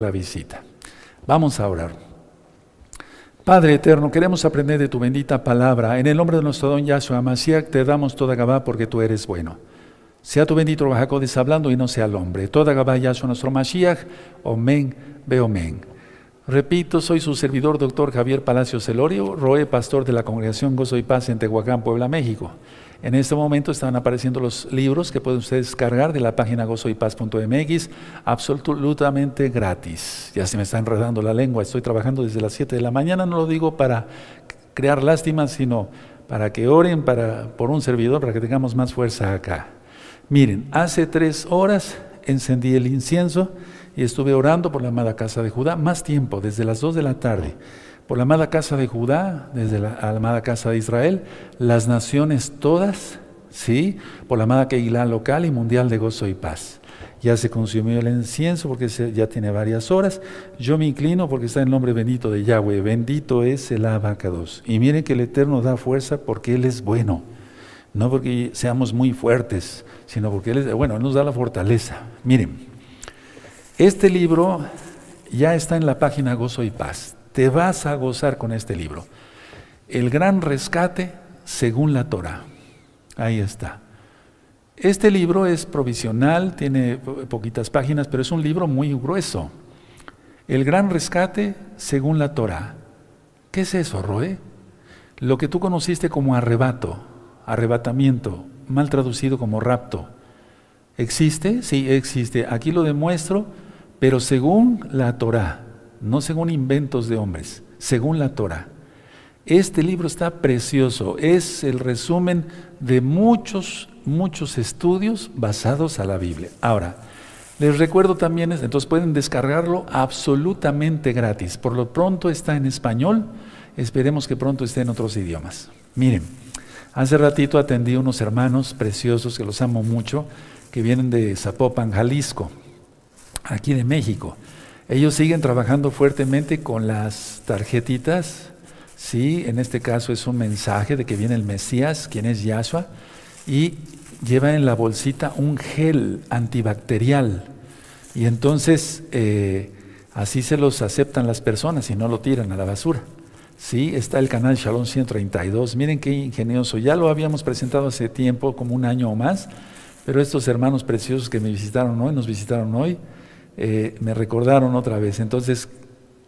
la visita. Vamos a orar. Padre eterno, queremos aprender de tu bendita palabra. En el nombre de nuestro don Yahshua Mashiach te damos toda Gabá porque tú eres bueno. Sea tu bendito Bajacodes hablando y no sea el hombre. Toda Gabá Yahshua nuestro Mashiach. Omen, ve omen. Repito, soy su servidor, doctor Javier Palacio Celorio, Roe, pastor de la Congregación Gozo y Paz en Tehuacán, Puebla, México. En este momento están apareciendo los libros que pueden ustedes descargar de la página gozoypaz.mx absolutamente gratis. Ya se me está enredando la lengua, estoy trabajando desde las 7 de la mañana, no lo digo para crear lástima, sino para que oren para, por un servidor, para que tengamos más fuerza acá. Miren, hace tres horas encendí el incienso y estuve orando por la amada casa de Judá más tiempo, desde las 2 de la tarde por la amada casa de Judá, desde la amada casa de Israel, las naciones todas, ¿sí? Por la amada Keilah local y mundial de gozo y paz. Ya se consumió el incienso porque ya tiene varias horas. Yo me inclino porque está el nombre bendito de Yahweh. Bendito es el abacados. Y miren que el Eterno da fuerza porque Él es bueno. No porque seamos muy fuertes, sino porque Él es, bueno, Él nos da la fortaleza. Miren, este libro ya está en la página Gozo y Paz te vas a gozar con este libro. El gran rescate según la Torah. Ahí está. Este libro es provisional, tiene poquitas páginas, pero es un libro muy grueso. El gran rescate según la Torah. ¿Qué es eso, Roe? Lo que tú conociste como arrebato, arrebatamiento, mal traducido como rapto. ¿Existe? Sí, existe. Aquí lo demuestro, pero según la Torah no según inventos de hombres, según la Torah. Este libro está precioso, es el resumen de muchos, muchos estudios basados a la Biblia. Ahora, les recuerdo también, entonces pueden descargarlo absolutamente gratis. Por lo pronto está en español, esperemos que pronto esté en otros idiomas. Miren, hace ratito atendí a unos hermanos preciosos que los amo mucho, que vienen de Zapopan, Jalisco, aquí de México. Ellos siguen trabajando fuertemente con las tarjetitas, sí, en este caso es un mensaje de que viene el Mesías, quien es Yahshua, y lleva en la bolsita un gel antibacterial. Y entonces eh, así se los aceptan las personas y no lo tiran a la basura. Sí, está el canal Shalom 132. Miren qué ingenioso. Ya lo habíamos presentado hace tiempo, como un año o más, pero estos hermanos preciosos que me visitaron hoy, nos visitaron hoy, eh, me recordaron otra vez. Entonces,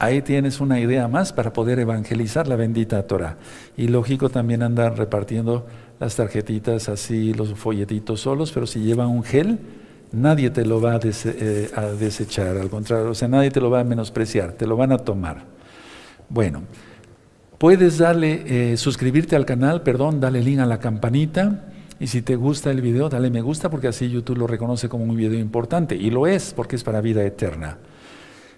ahí tienes una idea más para poder evangelizar la bendita Torah. Y lógico también andar repartiendo las tarjetitas así, los folletitos solos, pero si lleva un gel, nadie te lo va a, eh, desechar, al contrario, o sea, nadie te lo va a menospreciar, te lo van a tomar. Bueno, puedes darle, eh, suscribirte al canal, perdón, dale link a la campanita y si te gusta el video, dale me gusta porque así YouTube lo reconoce como un video importante. Y lo es porque es para vida eterna.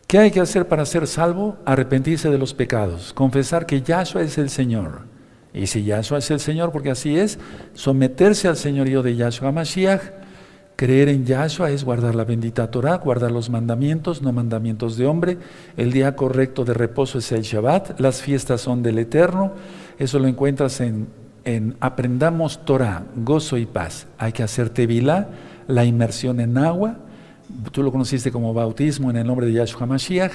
¿Qué hay que hacer para ser salvo? Arrepentirse de los pecados, confesar que Yahshua es el Señor. Y si Yahshua es el Señor, porque así es, someterse al señorío de Yahshua Mashiach, creer en Yahshua es guardar la bendita Torah, guardar los mandamientos, no mandamientos de hombre. El día correcto de reposo es el Shabbat, las fiestas son del Eterno. Eso lo encuentras en en aprendamos Torah, gozo y paz. Hay que hacer tevilá, la inmersión en agua. Tú lo conociste como bautismo en el nombre de Yahshua Mashiach.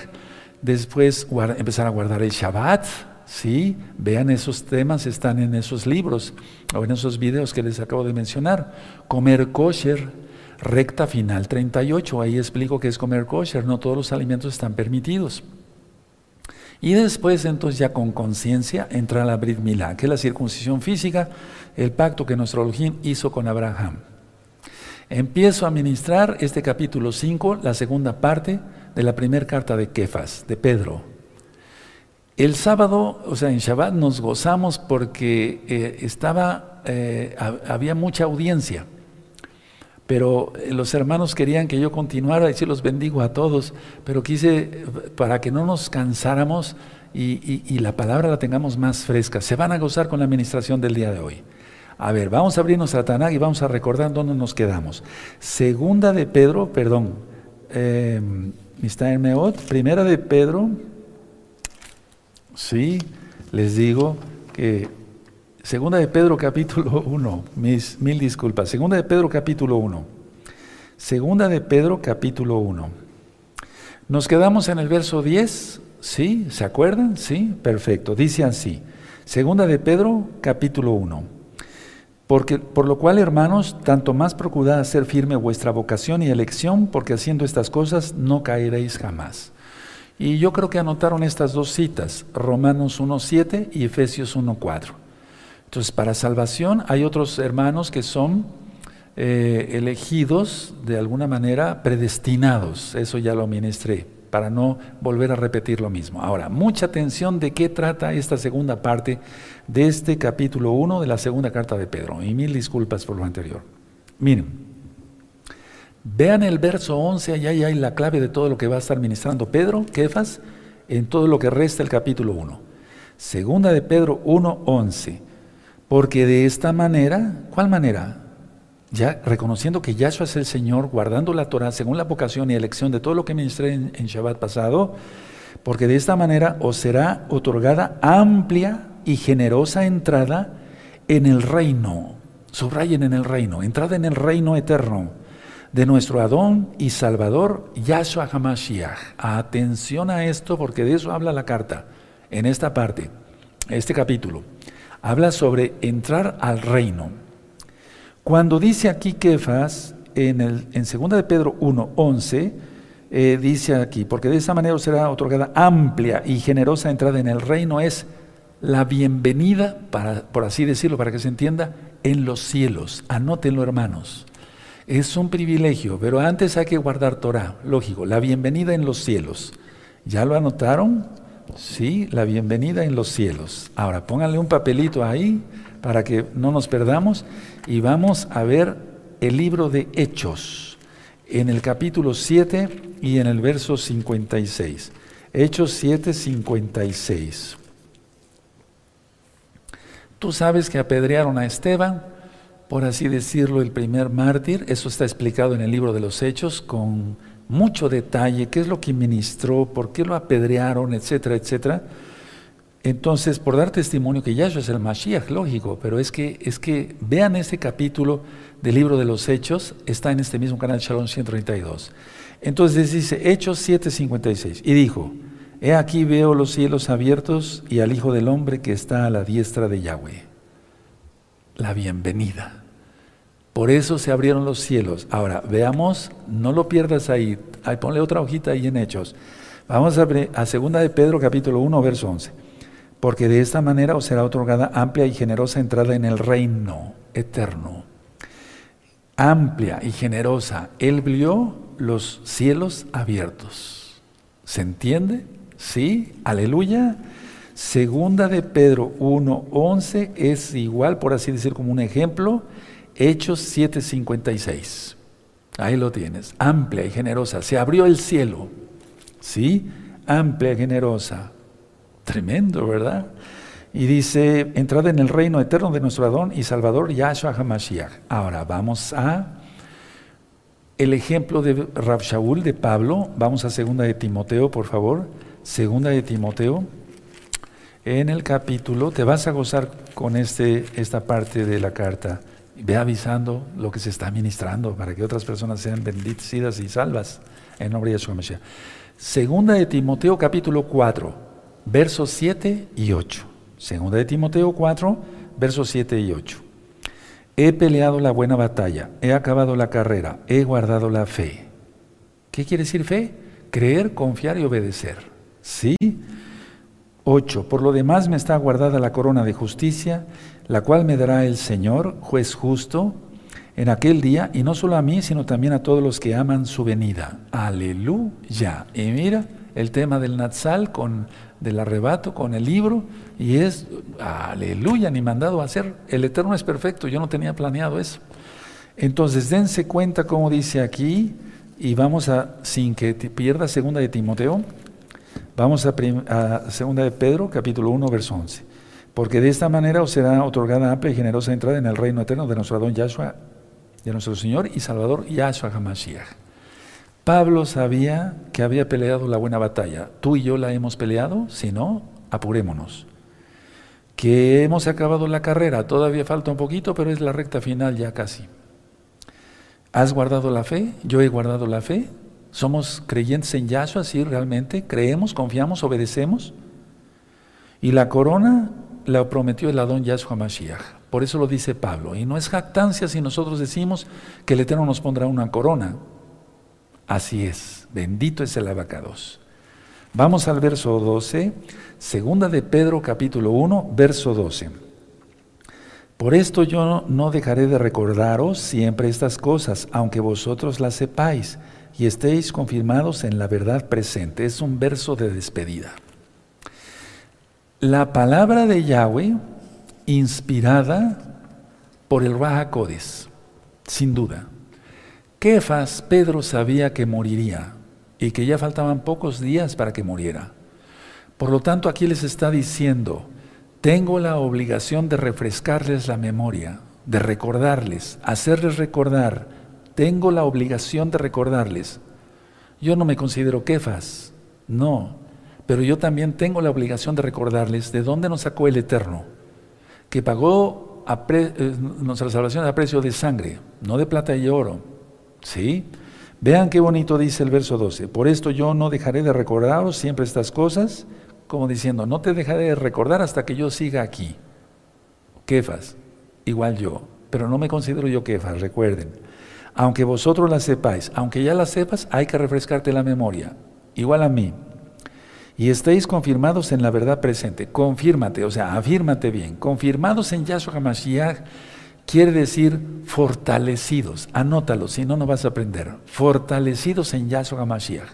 Después empezar a guardar el Shabbat. ¿sí? Vean esos temas, están en esos libros o en esos videos que les acabo de mencionar. Comer kosher, recta final 38. Ahí explico qué es comer kosher. No todos los alimentos están permitidos. Y después entonces ya con conciencia entra la Brit Milá, que es la circuncisión física, el pacto que nuestro Elohim hizo con Abraham. Empiezo a ministrar este capítulo 5, la segunda parte de la primera carta de Kefas, de Pedro. El sábado, o sea, en Shabbat nos gozamos porque eh, estaba, eh, había mucha audiencia pero eh, los hermanos querían que yo continuara y sí los bendigo a todos, pero quise para que no nos cansáramos y, la palabra la tengamos más fresca. Se van a gozar con la administración del día de hoy. A ver, vamos a abrirnos a Tanag y vamos a recordar dónde nos quedamos. Segunda de Pedro, perdón, eh, Mr. Meot, primera de Pedro, sí, les digo que Segunda de Pedro capítulo 1, mis mil disculpas. Segunda de Pedro capítulo 1. Segunda de Pedro capítulo 1. Nos quedamos en el verso 10, ¿sí? ¿Se acuerdan? Sí, perfecto. Dice así, segunda de Pedro, capítulo 1. Porque, por lo cual, hermanos, tanto más procurad hacer firme vuestra vocación y elección, porque haciendo estas cosas no caeréis jamás. Y yo creo que anotaron estas dos citas, Romanos 1.7 y Efesios 1.4. Entonces, para salvación hay otros hermanos que son eh, elegidos de alguna manera, predestinados. Eso ya lo ministré, para no volver a repetir lo mismo. Ahora, mucha atención de qué trata esta segunda parte de este capítulo 1 de la segunda carta de Pedro. Y mil disculpas por lo anterior. Miren, vean el verso 11, allá hay la clave de todo lo que va a estar ministrando Pedro, Kefas, en todo lo que resta el capítulo 1. Segunda de Pedro 1, 11. Porque de esta manera, ¿cuál manera? ya reconociendo que Yahshua es el Señor, guardando la Torah según la vocación y elección de todo lo que ministré en, en Shabbat pasado, porque de esta manera os será otorgada amplia y generosa entrada en el reino. Subrayen en el reino, entrada en el reino eterno de nuestro Adón y Salvador Yahshua HaMashiach. Atención a esto porque de eso habla la carta en esta parte, este capítulo. Habla sobre entrar al reino. Cuando dice aquí Kefas, en, el, en 2 de Pedro 1, 11, eh, dice aquí, porque de esa manera será otorgada amplia y generosa entrada en el reino, es la bienvenida, para, por así decirlo, para que se entienda, en los cielos. Anótenlo, hermanos. Es un privilegio, pero antes hay que guardar Torah, lógico, la bienvenida en los cielos. ¿Ya lo anotaron? Sí, la bienvenida en los cielos. Ahora, pónganle un papelito ahí para que no nos perdamos y vamos a ver el libro de Hechos en el capítulo 7 y en el verso 56. Hechos 7, 56. Tú sabes que apedrearon a Esteban, por así decirlo, el primer mártir. Eso está explicado en el libro de los Hechos con mucho detalle, qué es lo que ministró, por qué lo apedrearon, etcétera, etcétera. Entonces, por dar testimonio que Yahshua es el Mashiach, lógico, pero es que, es que vean este capítulo del libro de los Hechos, está en este mismo canal Shalom 132. Entonces dice Hechos 7:56, y dijo, He aquí veo los cielos abiertos y al Hijo del Hombre que está a la diestra de Yahweh. La bienvenida. Por eso se abrieron los cielos. Ahora, veamos, no lo pierdas ahí, ahí ponle otra hojita ahí en Hechos. Vamos a, a segunda de Pedro capítulo 1, verso 11 porque de esta manera os será otorgada amplia y generosa entrada en el reino eterno. Amplia y generosa. Él vio los cielos abiertos. ¿Se entiende? Sí, aleluya. Segunda de Pedro 1.11 es igual, por así decir, como un ejemplo, Hechos 7.56. Ahí lo tienes, amplia y generosa. Se abrió el cielo, ¿sí? Amplia y generosa. Tremendo, ¿verdad? Y dice, entrada en el reino eterno de nuestro Adón y Salvador Yahshua HaMashiach. Ahora vamos a el ejemplo de Rab Shaul de Pablo. Vamos a segunda de Timoteo, por favor. Segunda de Timoteo. En el capítulo, te vas a gozar con este, esta parte de la carta. Ve avisando lo que se está ministrando para que otras personas sean bendecidas y salvas en nombre de Yahshua HaMashiach. Segunda de Timoteo, capítulo 4 versos 7 y 8. Segunda de Timoteo 4, versos 7 y 8. He peleado la buena batalla, he acabado la carrera, he guardado la fe. ¿Qué quiere decir fe? Creer, confiar y obedecer. ¿Sí? 8. Por lo demás me está guardada la corona de justicia, la cual me dará el Señor, juez justo, en aquel día, y no solo a mí, sino también a todos los que aman su venida. Aleluya. Y mira el tema del Natsal con del arrebato con el libro y es, aleluya, ni mandado a hacer. El Eterno es perfecto, yo no tenía planeado eso. Entonces, dense cuenta como dice aquí, y vamos a, sin que pierda segunda de Timoteo, vamos a, a segunda de Pedro, capítulo 1, verso 11. Porque de esta manera os será otorgada amplia y generosa entrada en el reino eterno de nuestro Adón Yahshua, de nuestro Señor y Salvador Yahshua HaMashiach. Pablo sabía que había peleado la buena batalla. ¿Tú y yo la hemos peleado? Si no, apurémonos. Que hemos acabado la carrera, todavía falta un poquito, pero es la recta final ya casi. ¿Has guardado la fe? Yo he guardado la fe. ¿Somos creyentes en Yahshua? Sí, realmente. ¿Creemos, confiamos, obedecemos? Y la corona la prometió el Adón Yahshua Mashiach. Por eso lo dice Pablo. Y no es jactancia si nosotros decimos que el Eterno nos pondrá una corona. Así es. Bendito es el abacados. Vamos al verso 12. Segunda de Pedro capítulo 1, verso 12. Por esto yo no dejaré de recordaros siempre estas cosas, aunque vosotros las sepáis y estéis confirmados en la verdad presente. Es un verso de despedida. La palabra de Yahweh inspirada por el Raja Codes, sin duda. Kefas, Pedro sabía que moriría y que ya faltaban pocos días para que muriera. Por lo tanto, aquí les está diciendo, tengo la obligación de refrescarles la memoria, de recordarles, hacerles recordar, tengo la obligación de recordarles. Yo no me considero Kefas, no, pero yo también tengo la obligación de recordarles de dónde nos sacó el Eterno, que pagó eh, nuestra salvación a precio de sangre, no de plata y oro. ¿Sí? Vean qué bonito dice el verso 12. Por esto yo no dejaré de recordaros siempre estas cosas, como diciendo, no te dejaré de recordar hasta que yo siga aquí. Kefas, igual yo, pero no me considero yo Kefas, recuerden. Aunque vosotros las sepáis, aunque ya las sepas, hay que refrescarte la memoria, igual a mí y estéis confirmados en la verdad presente. Confírmate, o sea, afírmate bien. Confirmados en Yahshua HaMashiach quiere decir fortalecidos. Anótalo, si no, no vas a aprender. Fortalecidos en Yahshua HaMashiach.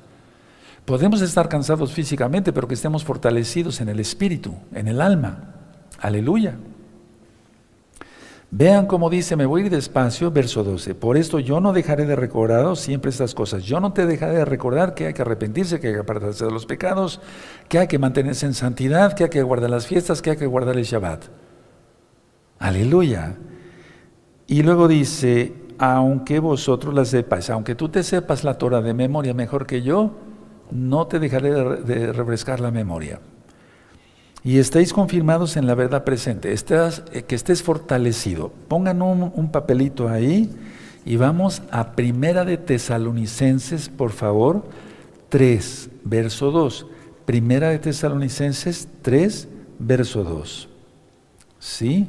Podemos estar cansados físicamente, pero que estemos fortalecidos en el espíritu, en el alma. Aleluya. Vean cómo dice, me voy a ir despacio, verso 12. Por esto yo no dejaré de recordaros siempre estas cosas. Yo no te dejaré de recordar que hay que arrepentirse, que hay que apartarse de los pecados, que hay que mantenerse en santidad, que hay que guardar las fiestas, que hay que guardar el Shabbat. Aleluya. Y luego dice, aunque vosotros la sepáis, aunque tú te sepas la Torah de memoria mejor que yo, no te dejaré de refrescar la memoria y estéis confirmados en la verdad presente, eh, que estés fortalecido. Pongan un, papelito ahí y vamos a Primera de Tesalonicenses, por favor, 3, verso 2. Primera de Tesalonicenses 3, verso 2. ¿Sí?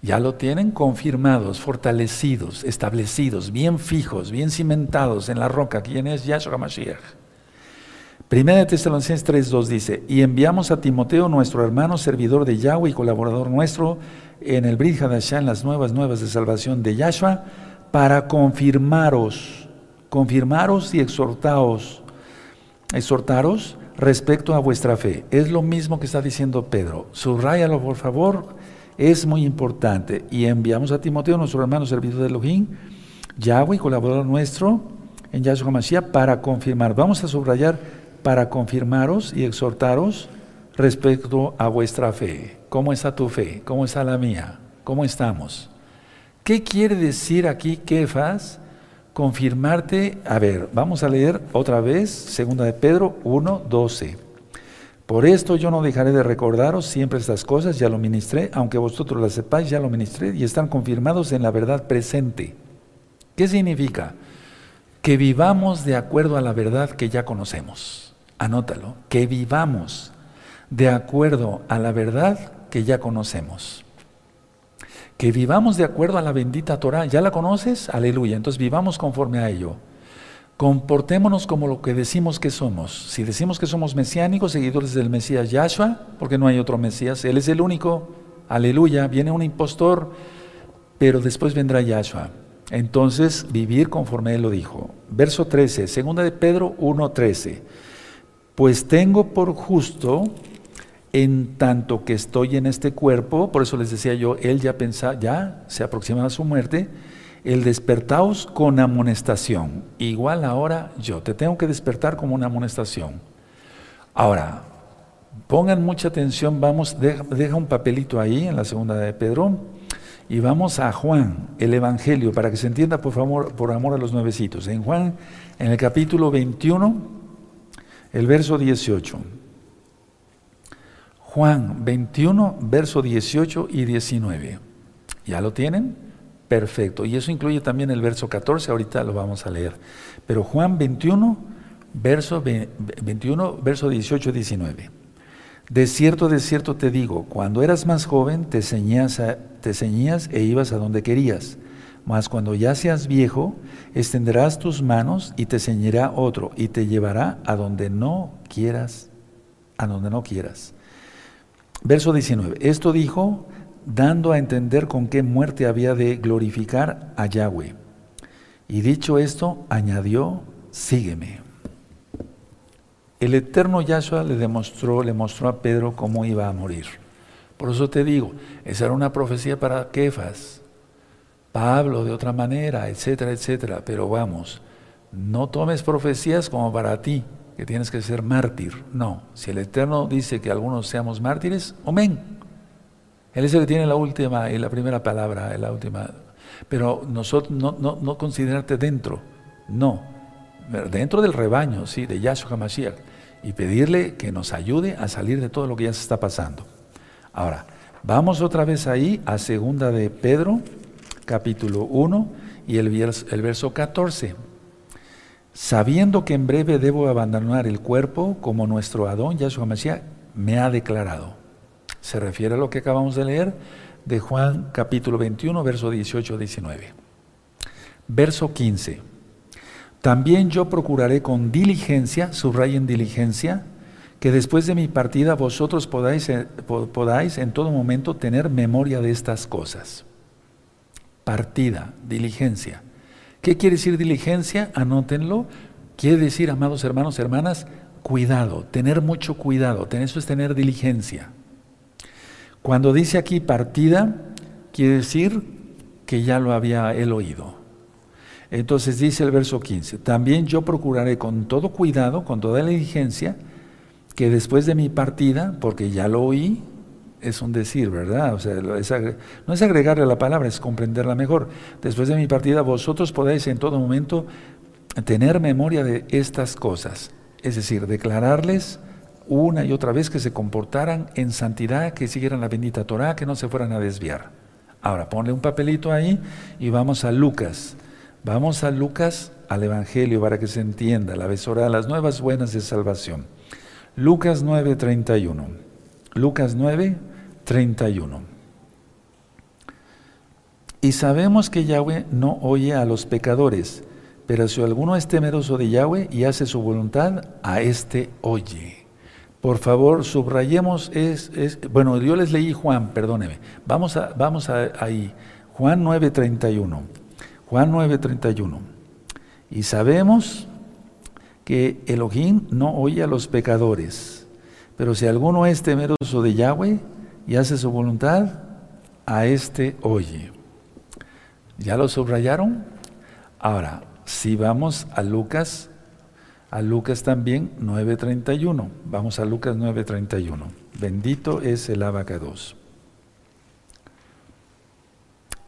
Ya lo tienen confirmados, fortalecidos, establecidos, bien fijos, bien cimentados en la roca. ¿Quién es Yahshua Mashiach? Primera de Tesalonicenses 3.2 dice, y enviamos a Timoteo, nuestro hermano, servidor de Yahweh y colaborador nuestro en el Brit Hadashah, en las nuevas nuevas de salvación de Yahshua, para confirmaros, confirmaros y exhortaros, exhortaros respecto a vuestra fe. Es lo mismo que está diciendo Pedro. Subrayalo, por favor, es muy importante. Y enviamos a Timoteo, nuestro hermano, servidor de Elohim, Yahweh, colaborador nuestro en Yahshua Mashiach, para confirmar. Vamos a subrayar para confirmaros y exhortaros respecto a vuestra fe. ¿Cómo está tu fe? ¿Cómo está la mía? ¿Cómo estamos? ¿Qué quiere decir aquí, Kefas? Confirmarte, a ver, vamos a leer otra vez, segunda de Pedro 1, 12. Por esto yo no dejaré de recordaros siempre estas cosas, ya lo ministré, aunque vosotros las sepáis, ya lo ministré y están confirmados en la verdad presente. ¿Qué significa? Que vivamos de acuerdo a la verdad que ya conocemos anótalo, que vivamos de acuerdo a la verdad que ya conocemos. Que vivamos de acuerdo a la bendita Torah. ¿Ya la conoces? Aleluya. Entonces vivamos conforme a ello. Comportémonos como lo que decimos que somos. Si decimos que somos mesiánicos, seguidores del Mesías Yahshua, porque no hay otro Mesías, Él es el único. Aleluya. Viene un impostor, pero después vendrá Yahshua. Entonces, vivir conforme Él lo dijo. Verso 13, segunda de Pedro 1.13 pues tengo por justo en tanto que estoy en este cuerpo, por eso les decía yo, él ya pensaba, ya se aproximaba a su muerte, el despertaos con amonestación. Igual ahora yo, te tengo que despertar como una amonestación. Ahora, pongan mucha atención, vamos, deja, deja un papelito ahí en la segunda de Pedro y vamos a Juan, el Evangelio, para que se entienda por favor, por amor a los nuevecitos. En Juan, en el capítulo 21, el verso 18. Juan 21, verso 18 y 19. ¿Ya lo tienen? Perfecto. Y eso incluye también el verso 14, ahorita lo vamos a leer. Pero Juan 21, verso 21, verso 18, 19. De cierto, de cierto te digo, cuando eras más joven te ceñías, te ceñías e ibas a donde querías. Mas cuando ya seas viejo, extenderás tus manos y te ceñirá otro y te llevará a donde no quieras, a donde no quieras. Verso 19. Esto dijo dando a entender con qué muerte había de glorificar a Yahweh. Y dicho esto, añadió, sígueme. El eterno Yahshua le demostró, le mostró a Pedro cómo iba a morir. Por eso te digo, esa era una profecía para Kefas, Pablo de otra manera, etcétera, etcétera. Pero vamos, no tomes profecías como para ti, que tienes que ser mártir. No, si el Eterno dice que algunos seamos mártires, amén. Él es el que tiene la última y la primera palabra, la última. Pero nosotros no, no, no considerarte dentro, no. Dentro del rebaño, sí, de Yahshua HaMashiach. Y pedirle que nos ayude a salir de todo lo que ya se está pasando. Ahora, vamos otra vez ahí a segunda de Pedro, capítulo 1 y el verso, el verso 14. Sabiendo que en breve debo abandonar el cuerpo, como nuestro Adón, Yahshua HaMashiach, me ha declarado. Se refiere a lo que acabamos de leer de Juan capítulo 21, verso 18-19. Verso 15. También yo procuraré con diligencia, subrayen diligencia, que después de mi partida vosotros podáis, eh, podáis en todo momento tener memoria de estas cosas. Partida, diligencia. ¿Qué quiere decir diligencia? Anótenlo. Quiere decir, amados hermanos, hermanas, cuidado, tener mucho cuidado. Eso es tener diligencia. Cuando dice aquí partida, quiere decir que ya lo había él oído. Entonces dice el verso 15, también yo procuraré con todo cuidado, con toda diligencia, que después de mi partida, porque ya lo oí, es un decir, ¿verdad? O sea, no es agregarle la palabra, es comprenderla mejor. Después de mi partida, vosotros podáis en todo momento tener memoria de estas cosas, es decir, declararles una y otra vez que se comportaran en santidad, que siguieran la bendita Torah, que no se fueran a desviar. Ahora, ponle un papelito ahí y vamos a Lucas. Vamos a Lucas, al Evangelio, para que se entienda la besora, las nuevas buenas de salvación. Lucas 9:31. Lucas 9:31. Y sabemos que Yahweh no oye a los pecadores, pero si alguno es temeroso de Yahweh y hace su voluntad, a éste oye. Por favor, subrayemos, es, bueno, yo les leí Juan, perdóneme. Vamos, a, vamos a, ahí, Juan 9:31. Juan 9:31. Y sabemos que Elohim no oye a los pecadores, pero si alguno es temeroso de Yahweh y hace su voluntad, a este oye. ¿Ya lo subrayaron? Ahora, si vamos a Lucas a Lucas también 9.31. Vamos a Lucas 9.31. Bendito es el abacados.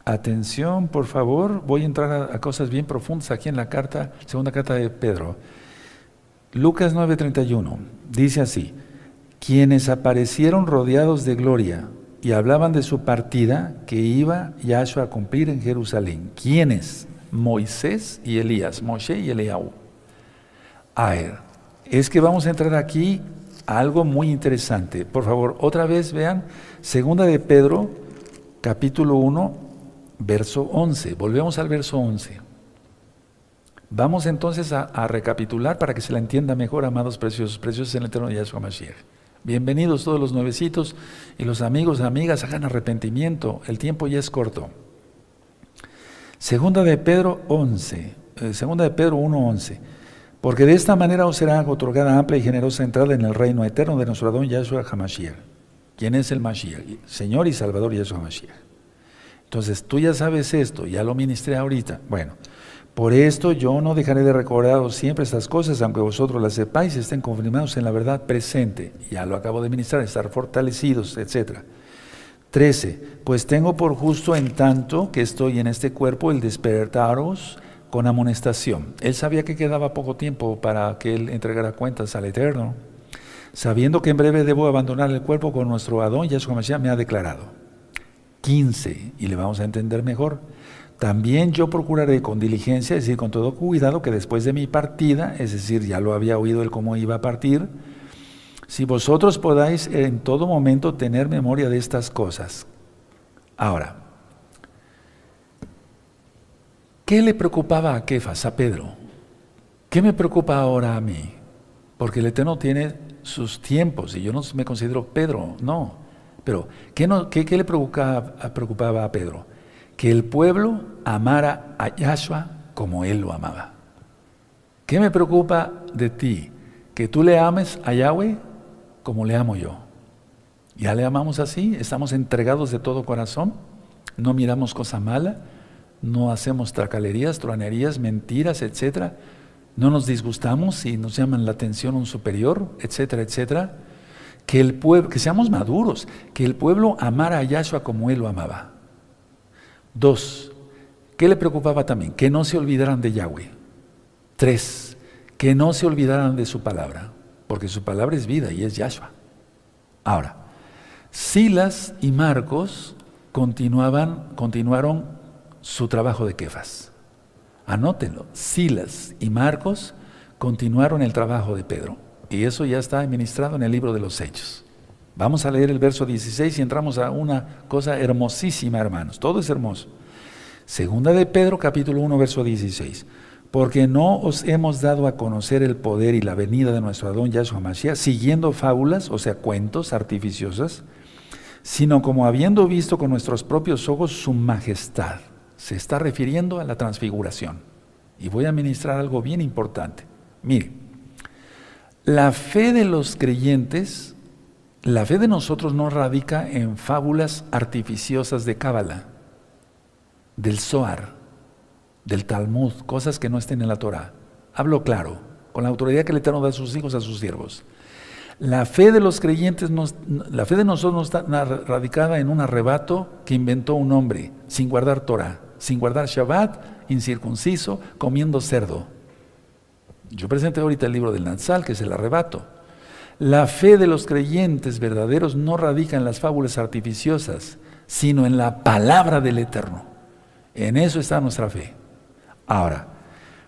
Atención, por favor, voy a entrar a, cosas bien profundas aquí en la carta, segunda carta de Pedro. Lucas 9:31 dice así: Quienes aparecieron rodeados de gloria y hablaban de su partida que iba Yahshua a cumplir en Jerusalén. ¿Quiénes? Moisés y Elías, Moshe y Eliahu. A ver, es que vamos a entrar aquí a algo muy interesante. Por favor, otra vez vean, segunda de Pedro, capítulo 1, verso 11. Volvemos al verso 11. Vamos entonces a, recapitular para que se la entienda mejor, amados preciosos, preciosos en el eterno Yahshua Mashiach. Bienvenidos todos los nuevecitos y los amigos amigas, hagan arrepentimiento, el tiempo ya es corto. Segunda de Pedro 11, eh, segunda de Pedro 1, 11. Porque de esta manera os será otorgada amplia y generosa entrada en el reino eterno de nuestro Adón Yahshua HaMashiach. ¿Quién es el Mashiach? Señor y Salvador Yahshua HaMashiach. Entonces, tú ya sabes esto, ya lo ministré ahorita. Bueno, por esto yo no dejaré de recordaros siempre estas cosas, aunque vosotros las sepáis y estén confirmados en la verdad presente. Ya lo acabo de ministrar, estar fortalecidos, etc. 13. Pues tengo por justo en tanto que estoy en este cuerpo el despertaros con amonestación. Él sabía que quedaba poco tiempo para que él entregara cuentas al Eterno. Sabiendo que en breve debo abandonar el cuerpo con nuestro Adón, Yahshua Mashiach me ha declarado. 15, y le vamos a entender mejor. También yo procuraré con diligencia, es decir, con todo cuidado, que después de mi partida, es decir, ya lo había oído él cómo iba a partir, si vosotros podáis en todo momento tener memoria de estas cosas. Ahora, ¿qué le preocupaba a Kefas, a Pedro? ¿Qué me preocupa ahora a mí? Porque el Eterno tiene sus tiempos y yo no me considero Pedro, no. Pero, ¿qué, no, qué, qué le preocupaba a Pedro? Que el pueblo amara a Yahshua como él lo amaba. ¿Qué me preocupa de ti? Que tú le ames a Yahweh como le amo yo. ¿Ya le amamos así? ¿Estamos entregados de todo corazón? ¿No miramos cosa mala? ¿No hacemos tracalerías, truanerías, mentiras, etcétera? ¿No nos disgustamos si nos llaman la atención un superior, etcétera, etcétera? Que el pueblo, que seamos maduros, que el pueblo amara a Yahshua como él lo amaba. Dos, ¿qué le preocupaba también? Que no se olvidaran de Yahweh. Tres, que no se olvidaran de su palabra porque su palabra es vida y es Yahshua. Ahora, Silas y Marcos continuaban, continuaron su trabajo de Kefas. Anótenlo, Silas y Marcos continuaron el trabajo de Pedro. Y eso ya está administrado en el libro de los Hechos. Vamos a leer el verso 16 y entramos a una cosa hermosísima, hermanos. Todo es hermoso. Segunda de Pedro, capítulo 1, verso 16 porque no os hemos dado a conocer el poder y la venida de nuestro Adón Yahshua Mashiach siguiendo fábulas, o sea, cuentos artificiosas, sino como habiendo visto con nuestros propios ojos su majestad. Se está refiriendo a la transfiguración. Y voy a ministrar algo bien importante. Mire, la fe de los creyentes, la fe de nosotros no radica en fábulas artificiosas de Cábala, del Zohar del Talmud, cosas que no estén en la Torah. Hablo claro, con la autoridad que el Eterno da a sus hijos, a sus siervos. La fe de los creyentes, la fe de nosotros no está radicada en un arrebato que inventó un hombre, sin guardar Torah, sin guardar Shabbat, incircunciso, comiendo cerdo. Yo presenté ahorita el libro del Natsal, que es el arrebato. La fe de los creyentes verdaderos no radica en las fábulas artificiosas, sino en la palabra del Eterno. En eso está nuestra fe. Ahora,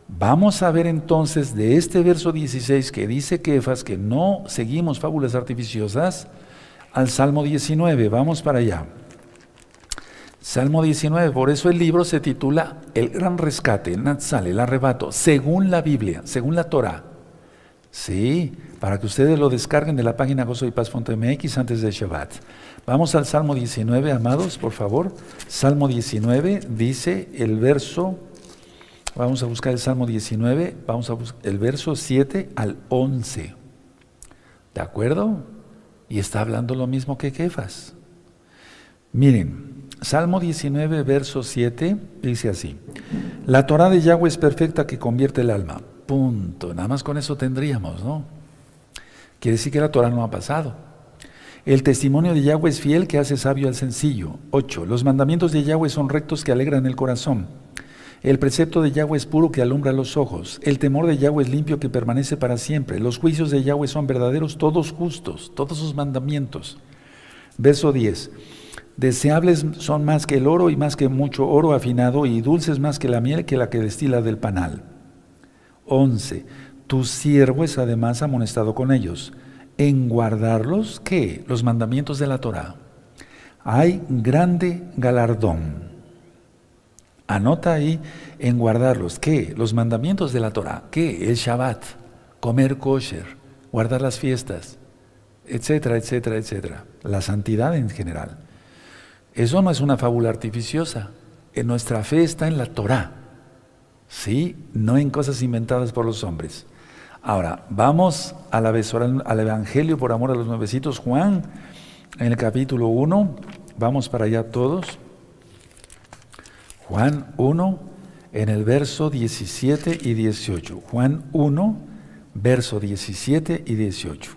vamos a ver entonces de este verso 16 que dice Kefas que no seguimos fábulas artificiosas al Salmo 19. Vamos para allá. Salmo 19, por eso el libro se titula El gran rescate, el Natsal, el arrebato, según la Biblia, según la Torah. Sí, para que ustedes lo descarguen de la página gozo y paz.mx antes de Shabbat. Vamos al Salmo 19, amados, por favor. Salmo 19 dice el verso Vamos a buscar el Salmo 19, vamos a buscar el verso 7 al 11. ¿De acuerdo? Y está hablando lo mismo que Kefas. Miren, Salmo 19, verso 7 dice así: La Torah de Yahweh es perfecta que convierte el alma. Punto. Nada más con eso tendríamos, ¿no? Quiere decir que la Torah no ha pasado. El testimonio de Yahweh es fiel que hace sabio al sencillo. 8. Los mandamientos de Yahweh son rectos que alegran el corazón. El precepto de Yahweh es puro que alumbra los ojos. El temor de Yahweh es limpio que permanece para siempre. Los juicios de Yahweh son verdaderos, todos justos, todos sus mandamientos. Verso 10. Deseables son más que el oro y más que mucho oro afinado y dulces más que la miel que la que destila del panal. 11. Tu siervo es además amonestado con ellos. En guardarlos, ¿qué? Los mandamientos de la Torah. Hay grande galardón. Anota ahí en guardarlos. ¿Qué? Los mandamientos de la Torah. ¿Qué? El Shabbat, comer kosher, guardar las fiestas, etcétera, etcétera, etcétera. La santidad en general. Eso no es una fábula artificiosa. En nuestra fe está en la Torah. ¿Sí? No en cosas inventadas por los hombres. Ahora, vamos a la al Evangelio por amor a los nuevecitos. Juan, en el capítulo 1, vamos para allá todos. Juan 1, en el verso 17 y 18. Juan 1, verso 17 y 18.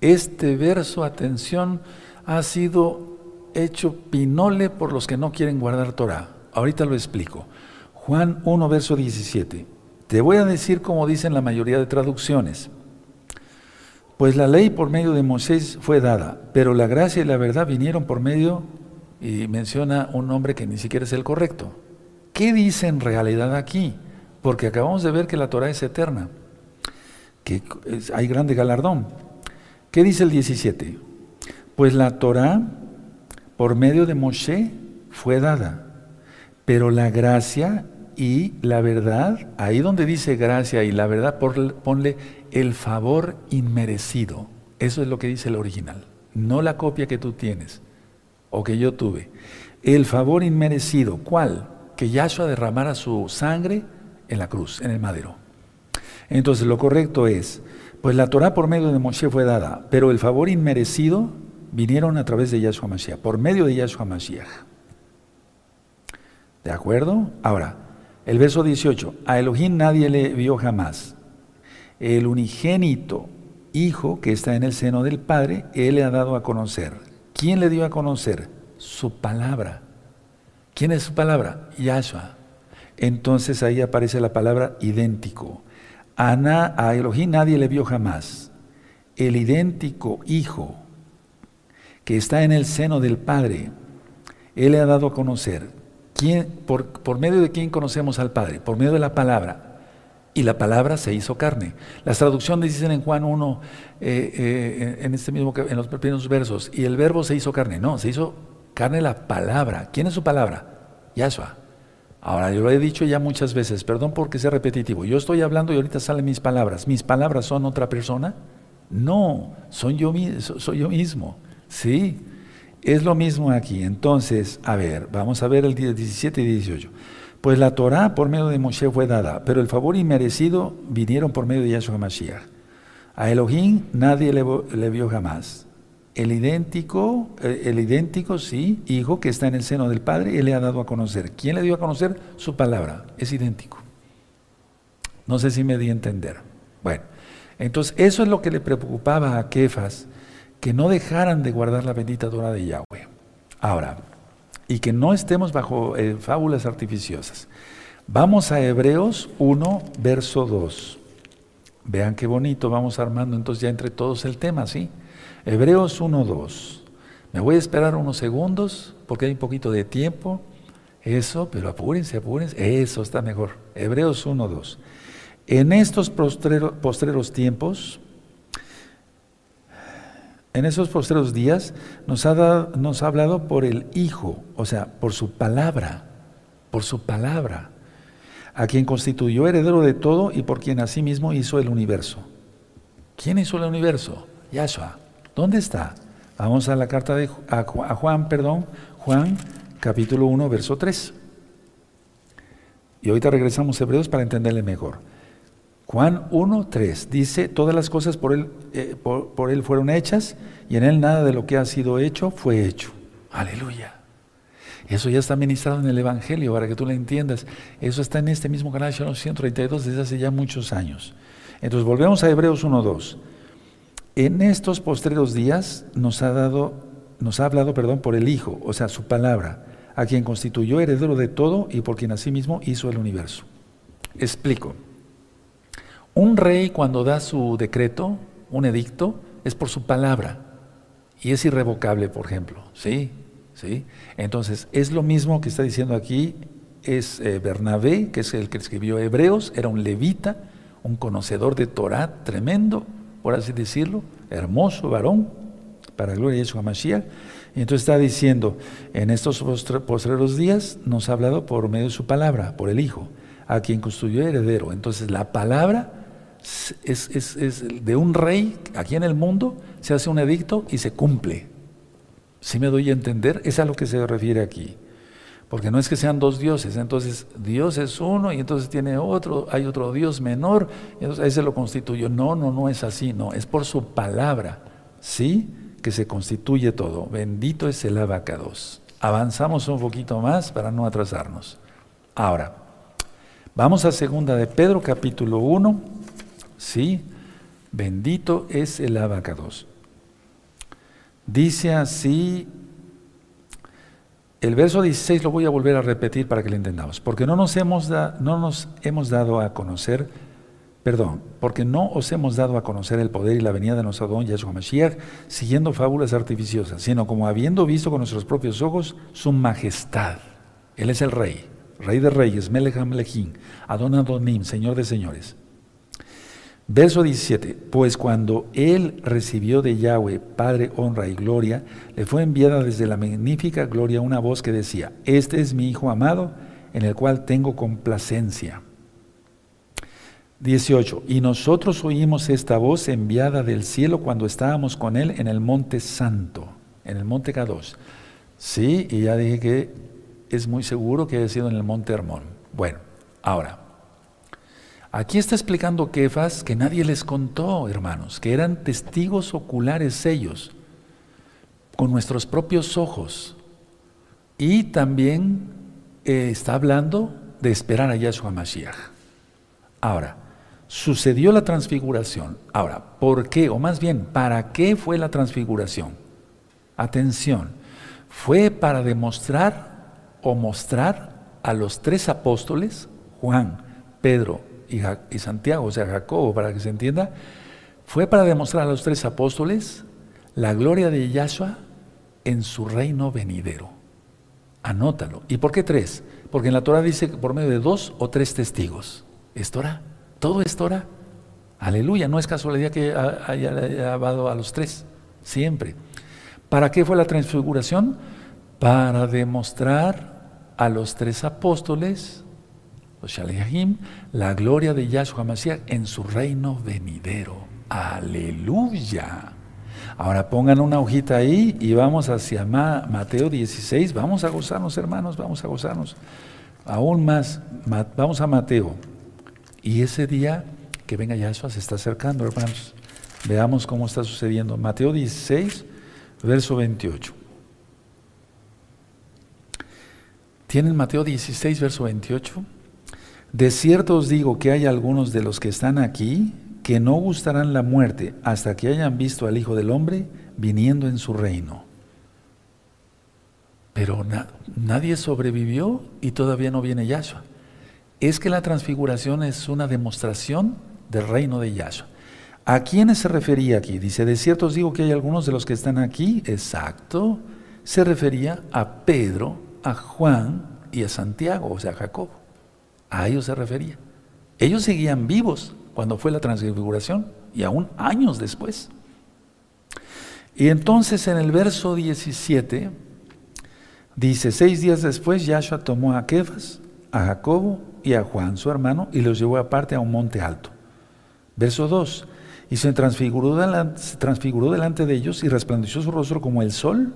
Este verso, atención, ha sido hecho pinole por los que no quieren guardar Torah. Ahorita lo explico. Juan 1, verso 17. Te voy a decir como dicen la mayoría de traducciones. Pues la ley por medio de Moisés fue dada, pero la gracia y la verdad vinieron por medio y menciona un nombre que ni siquiera es el correcto. ¿Qué dice en realidad aquí? Porque acabamos de ver que la Torah es eterna, que hay grande galardón. ¿Qué dice el 17? Pues la Torah, por medio de Moshe, fue dada, pero la gracia y la verdad, ahí donde dice gracia y la verdad, ponle el favor inmerecido. Eso es lo que dice el original, no la copia que tú tienes o que yo tuve. El favor inmerecido, ¿cuál? Que Yahshua derramara su sangre en la cruz, en el madero. Entonces lo correcto es, pues la Torah por medio de Moshe fue dada, pero el favor inmerecido vinieron a través de Yahshua Mashiach, por medio de Yahshua Mashiach. ¿De acuerdo? Ahora, el verso 18, a Elohim nadie le vio jamás. El unigénito Hijo que está en el seno del Padre, Él le ha dado a conocer. ¿Quién le dio a conocer? Su palabra. ¿Quién es su palabra? Yahshua. Entonces ahí aparece la palabra idéntico. A, Elohim nadie le vio jamás. El idéntico Hijo que está en el seno del Padre, Él le ha dado a conocer. ¿Quién, por, por medio de quién conocemos al Padre? Por medio de la palabra. Y la palabra se hizo carne. Las traducciones dicen en Juan 1, eh, eh, en este mismo, en los primeros versos, y el verbo se hizo carne. No, se hizo carne la palabra. ¿Quién es su palabra? Yahshua. Ahora, yo lo he dicho ya muchas veces, perdón porque sea repetitivo. Yo estoy hablando y ahorita salen mis palabras. ¿Mis palabras son otra persona? No, son yo, soy yo mismo. Sí, es lo mismo aquí. Entonces, a ver, vamos a ver el 17 y 18. Pues la Torah por medio de Moshe fue dada, pero el favor inmerecido vinieron por medio de Yahshua Mashiach. A Elohim nadie le, vio jamás. El idéntico, eh, el idéntico, sí, hijo que está en el seno del Padre, Él le ha dado a conocer. ¿Quién le dio a conocer? Su palabra. Es idéntico. No sé si me di a entender. Bueno, entonces eso es lo que le preocupaba a Kefas que no dejaran de guardar la bendita Torah de Yahweh. Ahora, y que no estemos bajo eh, fábulas artificiosas. Vamos a Hebreos 1, verso 2. Vean qué bonito, vamos armando entonces ya entre todos el tema, ¿sí? Hebreos 1, 2. Me voy a esperar unos segundos porque hay un poquito de tiempo. Eso, pero apúrense, apúrense. Eso está mejor. Hebreos 1, 2. En estos postreros tiempos, en esos posteros días nos ha, nos ha hablado por el Hijo, o sea, por su palabra, por su palabra, a quien constituyó heredero de todo y por quien asimismo hizo el universo. ¿Quién hizo el universo? Yahshua. ¿Dónde está? Vamos a la carta de a Juan, perdón, Juan capítulo 1, verso 3. Y ahorita regresamos a Hebreos para entenderle mejor. Juan 1, 3 dice, todas las cosas por él, eh, por, él fueron hechas y en él nada de lo que ha sido hecho fue hecho. Aleluya. Eso ya está ministrado en el Evangelio para que tú lo entiendas. Eso está en este mismo canal 132 desde hace ya muchos años. Entonces volvemos a Hebreos 2 En estos postreros días nos ha dado, nos ha hablado, perdón, por el Hijo, o sea, su palabra, a quien constituyó heredero de todo y por quien asimismo hizo el universo. Explico. Un rey cuando da su decreto, un edicto, es por su palabra y es irrevocable, por ejemplo. ¿Sí? ¿Sí? Entonces, es lo mismo que está diciendo aquí, es eh, Bernabé, que es el que escribió Hebreos, era un levita, un conocedor de Torah tremendo, por así decirlo, hermoso varón, para gloria de Yeshua Mashiach. Y entonces está diciendo, en estos postreros días nos ha hablado por medio de su palabra, por el Hijo, a quien construyó heredero. Entonces la palabra es, de un rey aquí en el mundo, se hace un edicto y se cumple. Si me doy a entender? Es a lo que se refiere aquí. Porque no es que sean dos dioses, entonces Dios es uno y entonces tiene otro, hay otro Dios menor, y entonces ahí se lo constituyó. No, no, no es así, no, es por su palabra, ¿sí? Que se constituye todo. Bendito es el abacados. Avanzamos un poquito más para no atrasarnos. Ahora, vamos a segunda de Pedro capítulo 1, Sí, bendito es el abacados. Dice así, el verso 16 lo voy a volver a repetir para que lo entendamos, porque no nos hemos, no nos hemos dado a conocer, perdón, porque no os hemos dado a conocer el poder y la venida de nuestro don Yahshua Mashiach siguiendo fábulas artificiosas, sino como habiendo visto con nuestros propios ojos su majestad. Él es el rey, Rey de Reyes, Melech Melechim, Adon Adonim, Señor de Señores. Verso 17, pues cuando él recibió de Yahweh, Padre, honra y gloria, le fue enviada desde la magnífica gloria una voz que decía, este es mi Hijo amado, en el cual tengo complacencia. 18. Y nosotros oímos esta voz enviada del cielo cuando estábamos con él en el monte santo, en el monte K2. Sí, y ya dije que es muy seguro que haya sido en el monte Hermón. Bueno, ahora, aquí está explicando Kefas que nadie les contó, hermanos, que eran testigos oculares ellos, con nuestros propios ojos. Y también eh, está hablando de esperar a Yahshua Mashiach. Ahora, sucedió la transfiguración. Ahora, ¿por qué? O más bien, ¿para qué fue la transfiguración? Atención, fue para demostrar o mostrar a los tres apóstoles, Juan, Pedro y, Santiago, o sea, Jacobo, para que se entienda, fue para demostrar a los tres apóstoles la gloria de Yahshua en su reino venidero. Anótalo. ¿Y por qué tres? Porque en la Torah dice que por medio de dos o tres testigos. ¿Es Torah? Todo es Torah. Aleluya, no es casualidad que haya llevado a los tres, siempre. ¿Para qué fue la transfiguración? Para demostrar a los tres apóstoles, la gloria de Yahshua Mashiach en su reino venidero. Aleluya. Ahora pongan una hojita ahí y vamos hacia Mateo 16. Vamos a gozarnos, hermanos, vamos a gozarnos. Aún más, vamos a Mateo y ese día que venga Yahshua se está acercando, hermanos. Veamos cómo está sucediendo. Mateo 16, verso 28. ¿Tienen Mateo 16, verso 28? De cierto os digo que hay algunos de los que están aquí que no gustarán la muerte hasta que hayan visto al Hijo del Hombre viniendo en su reino. Pero nadie sobrevivió y todavía no viene Yahshua es que la transfiguración es una demostración del reino de Yahshua. ¿A quiénes se refería aquí? Dice, de cierto os digo que hay algunos de los que están aquí, exacto, se refería a Pedro, a Juan y a Santiago, o sea, a Jacobo. A ellos se refería. Ellos seguían vivos cuando fue la transfiguración y aún años después. Y entonces en el verso 17 dice, seis días después Yahshua tomó a Kefas, a Jacobo y a Juan, su hermano, y los llevó aparte a un monte alto. Verso 2. Y se transfiguró, se transfiguró delante de ellos y resplandeció su rostro como el sol,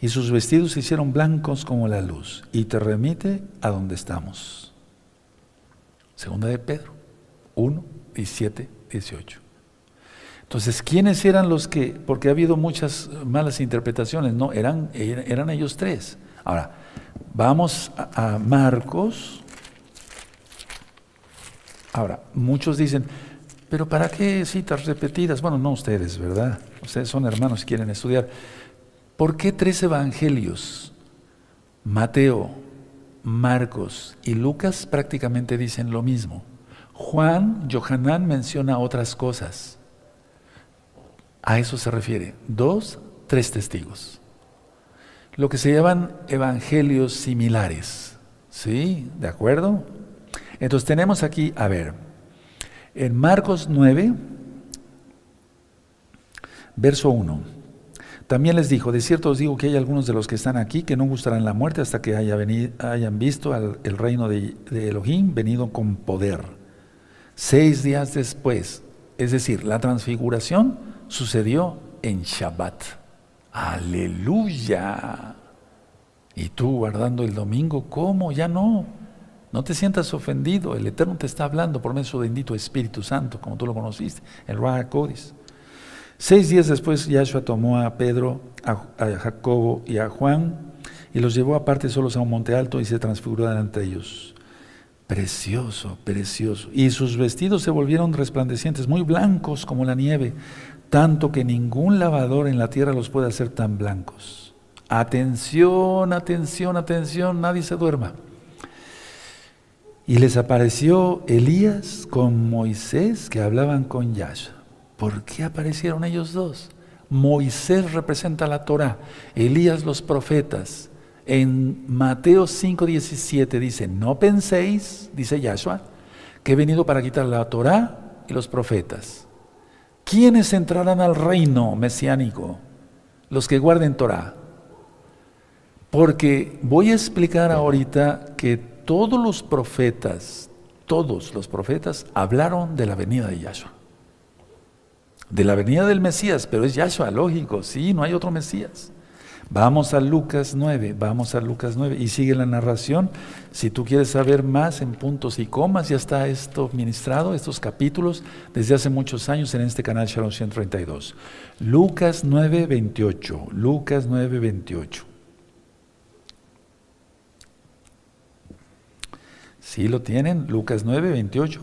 y sus vestidos se hicieron blancos como la luz. Y te remite a donde estamos. Segunda de Pedro 1, 17, 18. Entonces, ¿quiénes eran los que, porque ha habido muchas malas interpretaciones, no, eran, eran ellos tres. Ahora, vamos a Marcos Ahora, muchos dicen, pero ¿para qué citas repetidas? Bueno, no ustedes, ¿verdad? Ustedes son hermanos y quieren estudiar. ¿Por qué tres evangelios? Mateo, Marcos y Lucas prácticamente dicen lo mismo. Juan, Johanán menciona otras cosas. A eso se refiere. Dos, tres testigos. Lo que se llaman evangelios similares. ¿Sí? ¿De acuerdo? Entonces tenemos aquí, a ver, en Marcos 9, verso 1. También les dijo, de cierto os digo que hay algunos de los que están aquí que no gustarán la muerte hasta que hayan visto al, el reino de, de Elohim venido con poder. Seis días después, es decir, la transfiguración sucedió en Shabbat. Aleluya. Y tú guardando el domingo, ¿cómo? Ya no. No te sientas ofendido, el Eterno te está hablando por medio de su bendito Espíritu Santo, como tú lo conociste, el Ruach Codis. Seis días después, Yahshua tomó a Pedro, a, Jacobo y a Juan y los llevó aparte solos a un monte alto y se transfiguró delante de ellos. Precioso, precioso. Y sus vestidos se volvieron resplandecientes, muy blancos como la nieve, tanto que ningún lavador en la tierra los puede hacer tan blancos. Atención, atención, atención, nadie se duerma. Y les apareció Elías con Moisés que hablaban con Yahshua. ¿Por qué aparecieron ellos dos? Moisés representa la Torah, Elías los profetas. En Mateo 5:17 dice, no penséis, dice Yahshua, que he venido para quitar la Torah y los profetas. ¿Quiénes entrarán al reino mesiánico? Los que guarden Torah. Porque voy a explicar ahorita que todos los profetas, todos los profetas hablaron de la venida de Yahshua. De la venida del Mesías, pero es Yahshua, lógico, sí, no hay otro Mesías. Vamos a Lucas 9, vamos a Lucas 9 y sigue la narración. Si tú quieres saber más en puntos y comas, ya está esto ministrado, estos capítulos, desde hace muchos años en este canal Shalom 132. Lucas 9, 28. Lucas 9, 28. Sí lo tienen, Lucas 9, 28.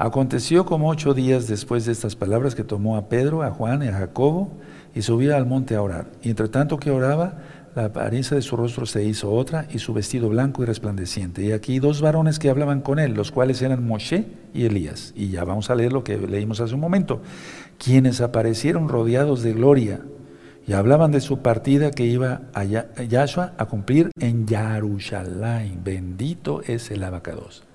Aconteció como ocho días después de estas palabras que tomó a Pedro, a Juan y a Jacobo y subía al monte a orar. Y entre tanto que oraba, la apariencia de su rostro se hizo otra y su vestido blanco y resplandeciente. Y aquí dos varones que hablaban con él, los cuales eran Moshe y Elías. Y ya vamos a leer lo que leímos hace un momento. Quienes aparecieron rodeados de gloria y hablaban de su partida que iba a Yahshua a cumplir en Yarushalayim. Bendito es el abacados.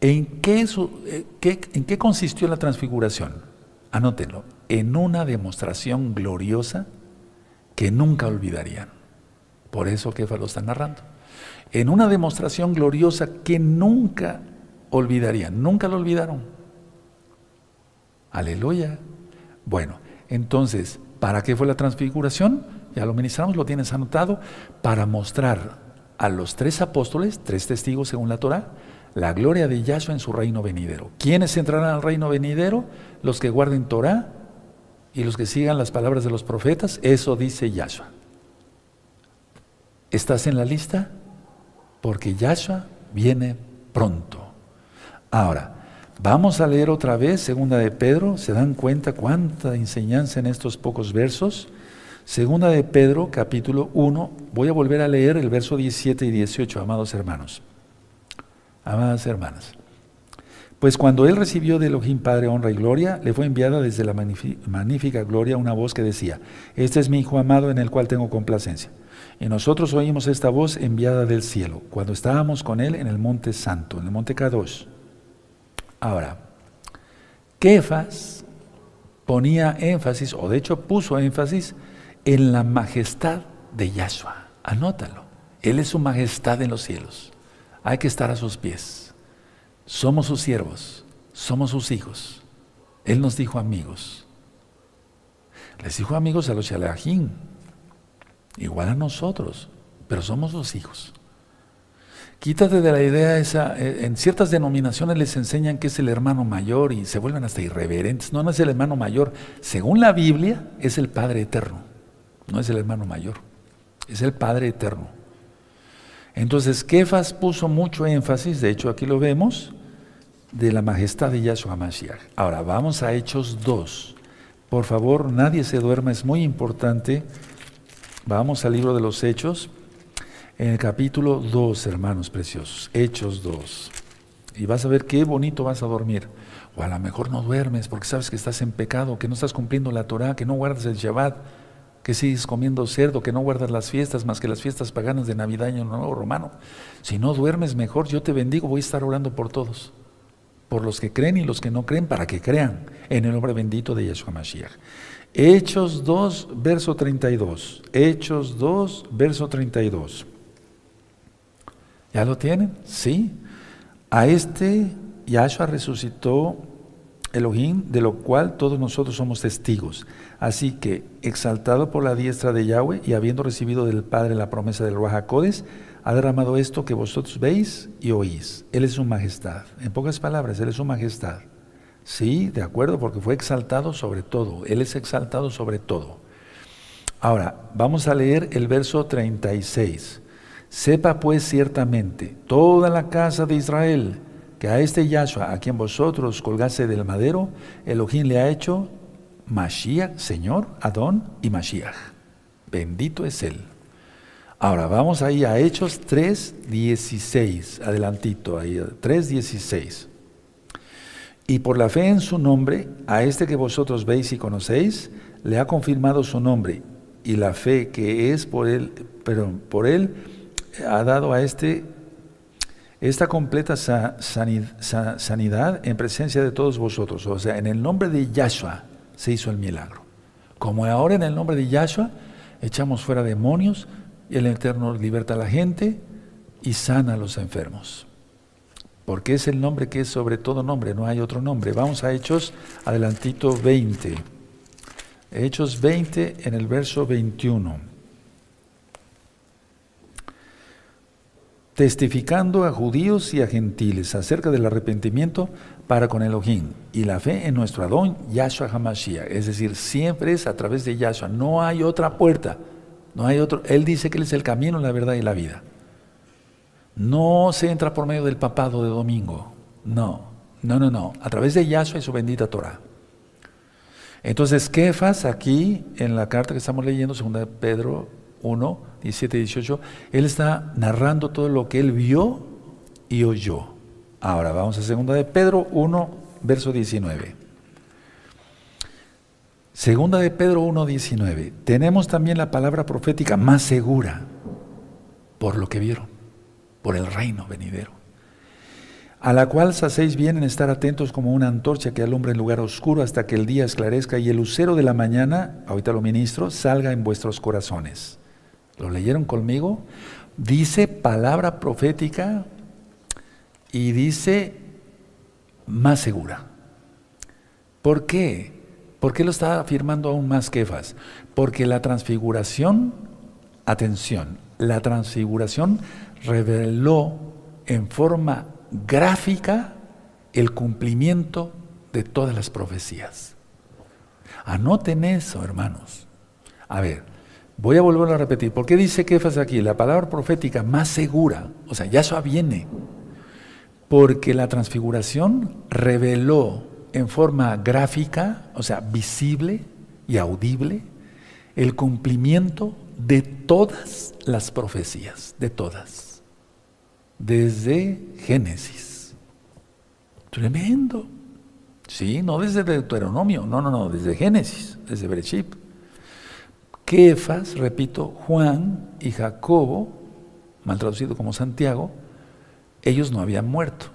¿En qué, eh, ¿En qué consistió la transfiguración? Anótenlo en una demostración gloriosa que nunca olvidarían. Por eso Kefa lo está narrando. En una demostración gloriosa que nunca olvidarían, nunca lo olvidaron. Aleluya. Bueno, entonces, ¿para qué fue la transfiguración? Ya lo ministramos, lo tienes anotado, para mostrar a los tres apóstoles, tres testigos según la Torah, la gloria de Yahshua en su reino venidero. ¿Quiénes entrarán al reino venidero? Los que guarden Torah y los que sigan las palabras de los profetas, eso dice Yahshua. ¿Estás en la lista? Porque Yahshua viene pronto. Ahora, vamos a leer otra vez Segunda de Pedro, ¿se dan cuenta cuánta enseñanza en estos pocos versos? Segunda de Pedro, capítulo 1, voy a volver a leer el verso 17 y 18, amados hermanos. Amadas hermanas. Pues cuando él recibió de Elohim Padre honra y gloria, le fue enviada desde la magnífica gloria una voz que decía, Este es mi Hijo amado en el cual tengo complacencia. Y nosotros oímos esta voz enviada del cielo, cuando estábamos con él en el monte santo, en el monte Kadosh. Ahora, Kefas ponía énfasis, o de hecho puso énfasis, en la majestad de Yahshua. Anótalo. Él es su majestad en los cielos. Hay que estar a sus pies. Somos sus siervos, somos sus hijos. Él nos dijo amigos. Les dijo amigos a los Shalajín, igual a nosotros, pero somos sus hijos. Quítate de la idea esa, eh, en ciertas denominaciones les enseñan que es el hermano mayor y se vuelven hasta irreverentes. No, no es el hermano mayor. Según la Biblia, es el Padre eterno. No es el hermano mayor, es el Padre eterno. Entonces, Kefas puso mucho énfasis, de hecho aquí lo vemos, de la majestad de Yahshua Mashiach. Ahora, vamos a Hechos 2. Por favor, nadie se duerma, es muy importante. Vamos al libro de los Hechos, en el capítulo 2, hermanos preciosos. Hechos 2. Y vas a ver qué bonito vas a dormir. O a lo mejor no duermes porque sabes que estás en pecado, que no estás cumpliendo la Torah, que no guardas el Shabbat, que sigues comiendo cerdo, que no guardas las fiestas más que las fiestas paganas de Navidad y Nuevo Romano. Si no duermes mejor, yo te bendigo, voy a estar orando por todos por los que creen y los que no creen, para que crean en el nombre bendito de Yeshua Mashiach. Hechos 2, verso 32. Hechos 2, verso 32. ¿Ya lo tienen? Sí. A este Yahshua resucitó Elohim, de lo cual todos nosotros somos testigos. Así que, exaltado por la diestra de Yahweh y habiendo recibido del Padre la promesa del Ruach ha derramado esto que vosotros veis y oís. Él es su majestad. En pocas palabras, Él es su majestad. Sí, de acuerdo, porque fue exaltado sobre todo. Él es exaltado sobre todo. Ahora, vamos a leer el verso 36. Sepa pues ciertamente toda la casa de Israel que a este Yahshua, a quien vosotros colgase del madero, Elohim le ha hecho Mashiach, Señor, Adón y Mashiach. Bendito es Él. Ahora vamos ahí a Hechos 3.16, adelantito ahí, 3.16. Y por la fe en su nombre, a este que vosotros veis y conocéis, le ha confirmado su nombre, y la fe que es por él, pero por él ha dado a este esta completa sanidad en presencia de todos vosotros. O sea, en el nombre de Yahshua se hizo el milagro. Como ahora en el nombre de Yahshua echamos fuera demonios y el Eterno liberta a la gente y sana a los enfermos. Porque es el nombre que es sobre todo nombre, no hay otro nombre. Vamos a Hechos, adelantito 20. Hechos 20 en el verso 21. Testificando a judíos y a gentiles acerca del arrepentimiento para con Elohim y la fe en nuestro Adón, Yahshua HaMashiach. Es decir, siempre es a través de Yahshua, no hay otra puerta, no hay otro. Él dice que Él es el camino, la verdad y la vida. No se entra por medio del papado de domingo, no, no, no, no, a través de Yahshua y su bendita Torah. Entonces, Kefas aquí en la carta que estamos leyendo, segunda de Pedro 1, 17 y 18, él está narrando todo lo que él vio y oyó. Ahora vamos a segunda de Pedro 1, verso 19. Segunda de Pedro 1, 19. Tenemos también la palabra profética más segura por lo que vieron, por el reino venidero a la cual os hacéis bien en estar atentos como una antorcha que alumbra en lugar oscuro hasta que el día esclarezca y el lucero de la mañana, ahorita lo ministro, salga en vuestros corazones. ¿Lo leyeron conmigo? Dice palabra profética y dice más segura. ¿Por qué? ¿Por qué lo está afirmando aún más Kefas? Porque la transfiguración, atención, la transfiguración reveló en forma gráfica el cumplimiento de todas las profecías. Anoten eso, hermanos. A ver, Voy a volver a repetir. ¿Por qué dice Kefas aquí? La palabra profética más segura. O sea, ya eso viene. Porque la transfiguración reveló en forma gráfica, o sea, visible y audible, el cumplimiento de todas las profecías, de todas. Desde Génesis. Tremendo. Sí, no desde Deuteronomio, no, no, no, desde Génesis, desde Bereshit. Kefas, repito, Juan y Jacobo, mal traducido como Santiago, ellos no habían muerto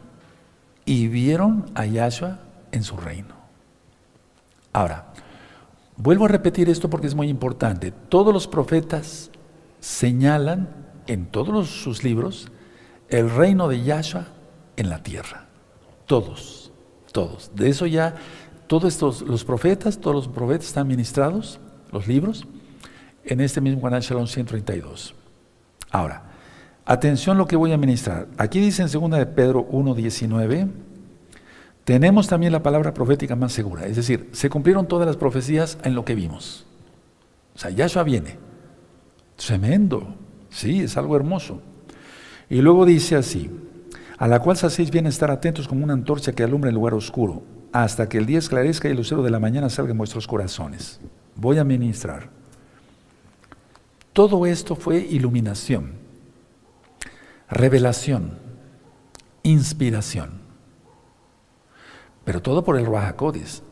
y vieron a Yahshua en su reino. Ahora, vuelvo a repetir esto porque es muy importante. Todos los profetas señalan en todos sus libros el reino de Yahshua en la tierra. Todos, todos. De eso ya, todos estos, los profetas, todos los profetas están ministrados, los libros, en este mismo canal Shalom 132. Ahora, atención lo que voy a ministrar. Aquí dice en 2 de Pedro 1.19, tenemos también la palabra profética más segura. Es decir, se cumplieron todas las profecías en lo que vimos. O sea, Yahshua viene. Tremendo. Sí, es algo hermoso. Y luego dice así, a la cual hacéis bien estar atentos como una antorcha que alumbra el lugar oscuro, hasta que el día esclarezca y el lucero de la mañana salga en vuestros corazones. Voy a ministrar. Todo esto fue iluminación, revelación, inspiración. Pero todo por el Rahakodis.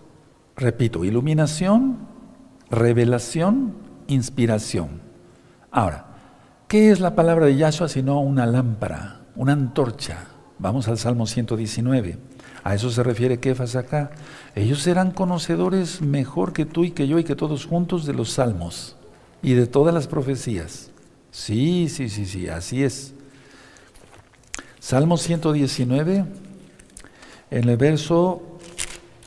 Repito, iluminación, revelación, inspiración. Ahora, ¿qué es la palabra de Yahshua sino una lámpara, una antorcha? Vamos al Salmo 119. A eso se refiere Kefas acá. Ellos serán conocedores mejor que tú y que yo y que todos juntos de los salmos y de todas las profecías. Sí, sí, sí, sí, así es. Salmo 119, en el verso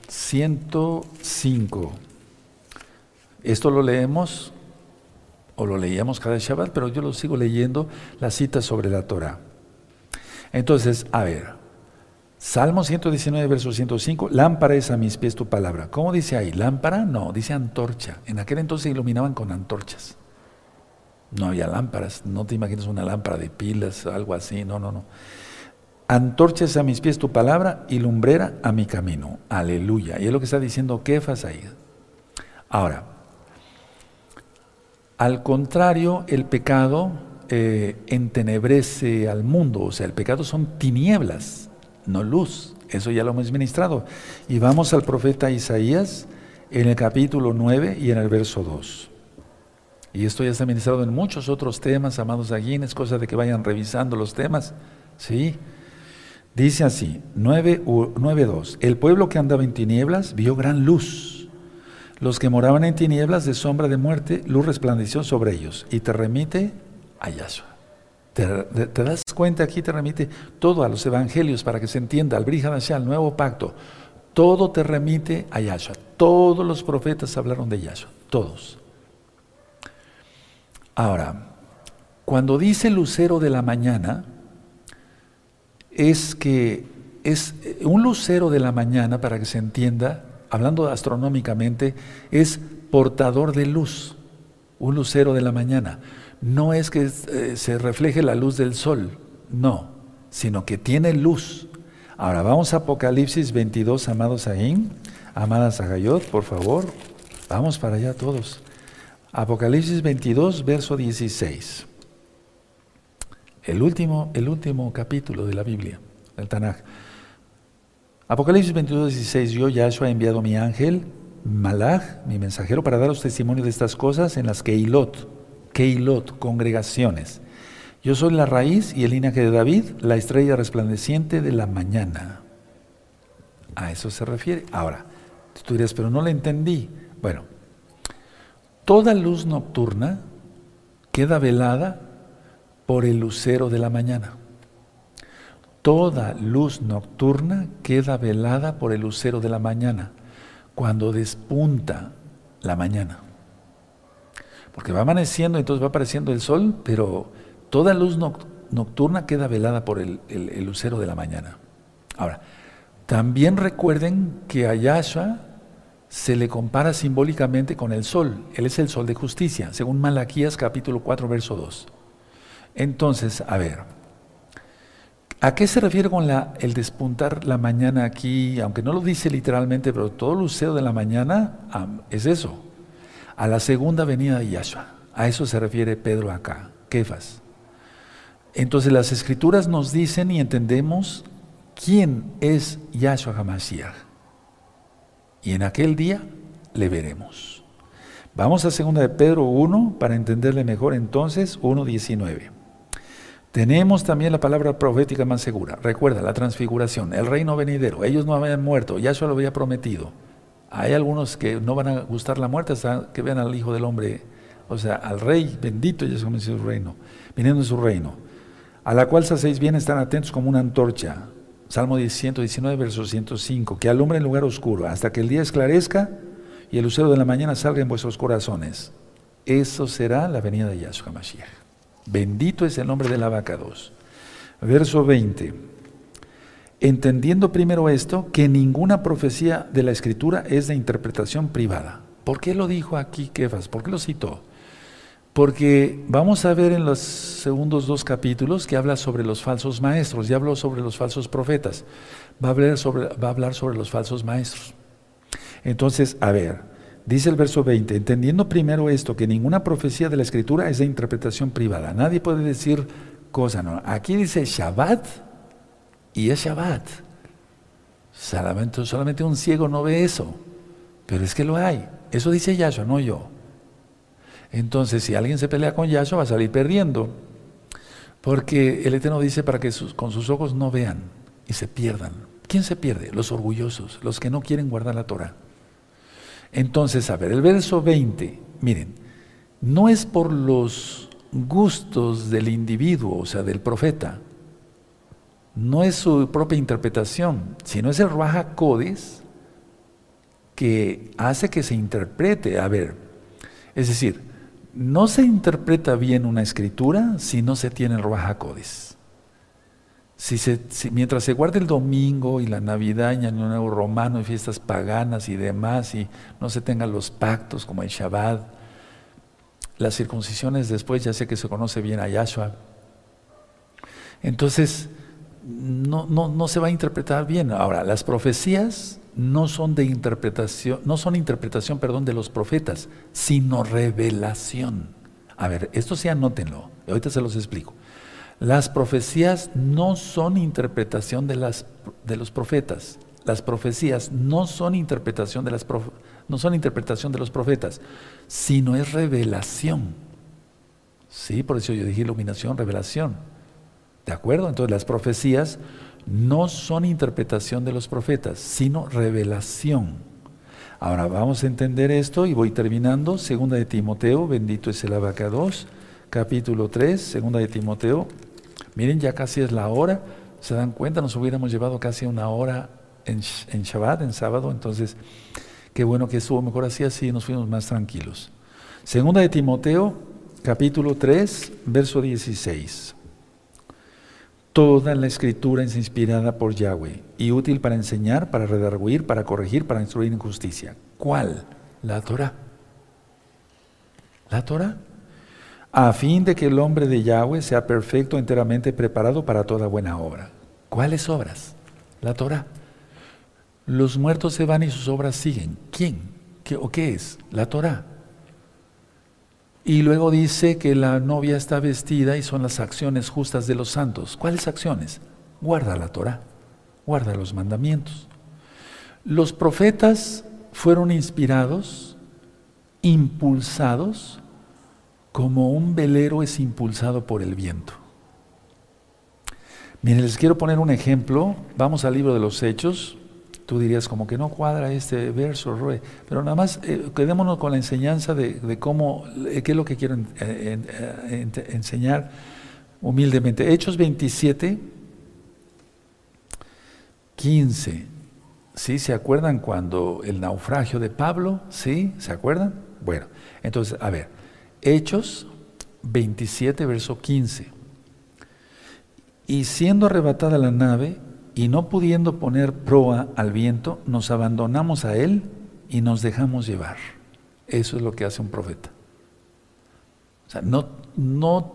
105. Esto lo leemos, o lo leíamos cada Shabbat, pero yo lo sigo leyendo, la cita sobre la Torah. Entonces, a ver, Salmo 119, verso 105, lámpara es a mis pies tu palabra. ¿Cómo dice ahí? ¿Lámpara? No, dice antorcha. En aquel entonces iluminaban con antorchas. No había lámparas, no te imaginas una lámpara de pilas, algo así, no, no, no. Antorcha es a mis pies tu palabra y lumbrera a mi camino. Aleluya. Y es lo que está diciendo Kefas ahí. Ahora, al contrario, el pecado eh, entenebrece al mundo, o sea, el pecado son tinieblas no luz. Eso ya lo hemos ministrado. Y vamos al profeta Isaías en el capítulo 9 y en el verso 2. Y esto ya está ministrado en muchos otros temas, amados allí, es cosa de que vayan revisando los temas. ¿Sí? Dice así, 9.2, el pueblo que andaba en tinieblas vio gran luz. Los que moraban en tinieblas de sombra de muerte, luz resplandeció sobre ellos. Y te remite a Yahshua. Te, das cuenta aquí, te remite todo a los evangelios para que se entienda, al Brihadashah, al nuevo pacto. Todo te remite a Yahshua. Todos los profetas hablaron de Yahshua. Todos. Ahora, cuando dice lucero de la mañana, es que es un lucero de la mañana, para que se entienda, hablando astronómicamente, es portador de luz, un lucero de la mañana. No es que eh, se refleje la luz del sol, no, sino que tiene luz. Ahora vamos a Apocalipsis 22, amados ahí, amadas Agayot, por favor, vamos para allá todos. Apocalipsis 22, verso 16. El último, el último capítulo de la Biblia, el Tanaj. Apocalipsis 22, 16. Yo, Yahshua, he enviado mi ángel, Malach, mi mensajero, para daros testimonio de estas cosas en las Keilot, Keilot, congregaciones. Yo soy la raíz y el linaje de David, la estrella resplandeciente de la mañana. A eso se refiere. Ahora, tú dirías, pero no le entendí. Bueno, Toda luz nocturna queda velada por el lucero de la mañana. Toda luz nocturna queda velada por el lucero de la mañana, cuando despunta la mañana. Porque va amaneciendo, entonces va apareciendo el sol, pero toda luz nocturna queda velada por el, lucero de la mañana. Ahora, también recuerden que a Yahshua se le compara simbólicamente con el sol. Él es el sol de justicia, según Malaquías capítulo 4, verso 2. Entonces, a ver, ¿a qué se refiere con el despuntar la mañana aquí? Aunque no lo dice literalmente, pero todo lucero de la mañana es eso. A la segunda venida de Yahshua. A eso se refiere Pedro acá, Kefas. Entonces las escrituras nos dicen y entendemos quién es Yahshua HaMashiach y en aquel día le veremos. Vamos a segunda de Pedro 1 para entenderle mejor entonces 1.19. Tenemos también la palabra profética más segura. Recuerda, la transfiguración, el reino venidero. Ellos no habían muerto, ya se lo había prometido. Hay algunos que no van a gustar la muerte hasta que vean al Hijo del Hombre, o sea, al Rey, bendito ya en su reino, viniendo en su reino. A la cual se hacéis bien, están atentos como una antorcha Salmo 119, verso 105, que alumbre en lugar oscuro, hasta que el día esclarezca y el lucero de la mañana salga en vuestros corazones. Eso será la venida de Yahshua Mashiach. Bendito es el nombre de la vaca 2. Verso 20. Entendiendo primero esto, que ninguna profecía de la Escritura es de interpretación privada. ¿Por qué lo dijo aquí Kefas? ¿Por qué lo citó? Porque vamos a ver en los segundos dos capítulos que habla sobre los falsos maestros, ya habló sobre los falsos profetas, va a hablar sobre, va a hablar sobre los falsos maestros. Entonces, a ver, dice el verso 20, entendiendo primero esto, que ninguna profecía de la escritura es de interpretación privada, nadie puede decir cosa, no. Aquí dice Shabbat y es Shabbat. Solamente, solamente un ciego no ve eso, pero es que lo hay. Eso dice Yahshua, no yo. Entonces, si alguien se pelea con Yahshua, va a salir perdiendo. Porque el Eterno dice para que con sus ojos no vean y se pierdan. ¿Quién se pierde? Los orgullosos, los que no quieren guardar la Torah. Entonces, a ver, el verso 20, miren, no es por los gustos del individuo, o sea, del profeta, no es su propia interpretación, sino es el Raja Codes que hace que se interprete. A ver, es decir, no se interpreta bien una escritura si no se tiene el Ruach Si mientras se guarda el domingo y la Navidad y el Nuevo Romano y fiestas paganas y demás, y no se tengan los pactos como el Shabbat, las circuncisiones después ya sé que se conoce bien a Yahshua. Entonces, no, no, no se va a interpretar bien. Ahora, las profecías no son de interpretación, no son interpretación, perdón, de los profetas, sino revelación. A ver, esto sí anótenlo, ahorita se los explico. Las profecías no son interpretación de, las, de los profetas. Las profecías no son interpretación de las no son interpretación de los profetas, sino es revelación. Sí, por eso yo dije iluminación, revelación. ¿De acuerdo? Entonces las profecías no son interpretación de los profetas, sino revelación. Ahora vamos a entender esto y voy terminando. Segunda de Timoteo, bendito es el abacados, capítulo 3, segunda de Timoteo. Miren, ya casi es la hora. ¿Se dan cuenta? Nos hubiéramos llevado casi una hora en, en Shabbat, en sábado. Entonces, qué bueno que estuvo mejor así, así nos fuimos más tranquilos. Segunda de Timoteo, capítulo 3, verso 16. Toda la escritura es inspirada por Yahweh y útil para enseñar, para redarguir, para corregir, para instruir en justicia. ¿Cuál? La Torah. La Torah. A fin de que el hombre de Yahweh sea perfecto, enteramente preparado para toda buena obra. ¿Cuáles obras? La Torah. Los muertos se van y sus obras siguen. ¿Quién? ¿Qué, ¿O qué es? La Torah. Y luego dice que la novia está vestida y son las acciones justas de los santos. ¿Cuáles acciones? Guarda la Torah, guarda los mandamientos. Los profetas fueron inspirados, impulsados, como un velero es impulsado por el viento. Miren, les quiero poner un ejemplo. Vamos al libro de los Hechos, Tú dirías como que no cuadra este verso, Roe, pero nada más eh, quedémonos con la enseñanza de, cómo, eh, qué es lo que quiero eh, enseñar humildemente. Hechos 27, 15. ¿Sí? ¿Se acuerdan cuando el naufragio de Pablo? ¿Sí? ¿Se acuerdan? Bueno, entonces, a ver, Hechos 27, verso 15. Y siendo arrebatada la nave, y no pudiendo poner proa al viento, nos abandonamos a él y nos dejamos llevar. Eso es lo que hace un profeta. O sea, no, no,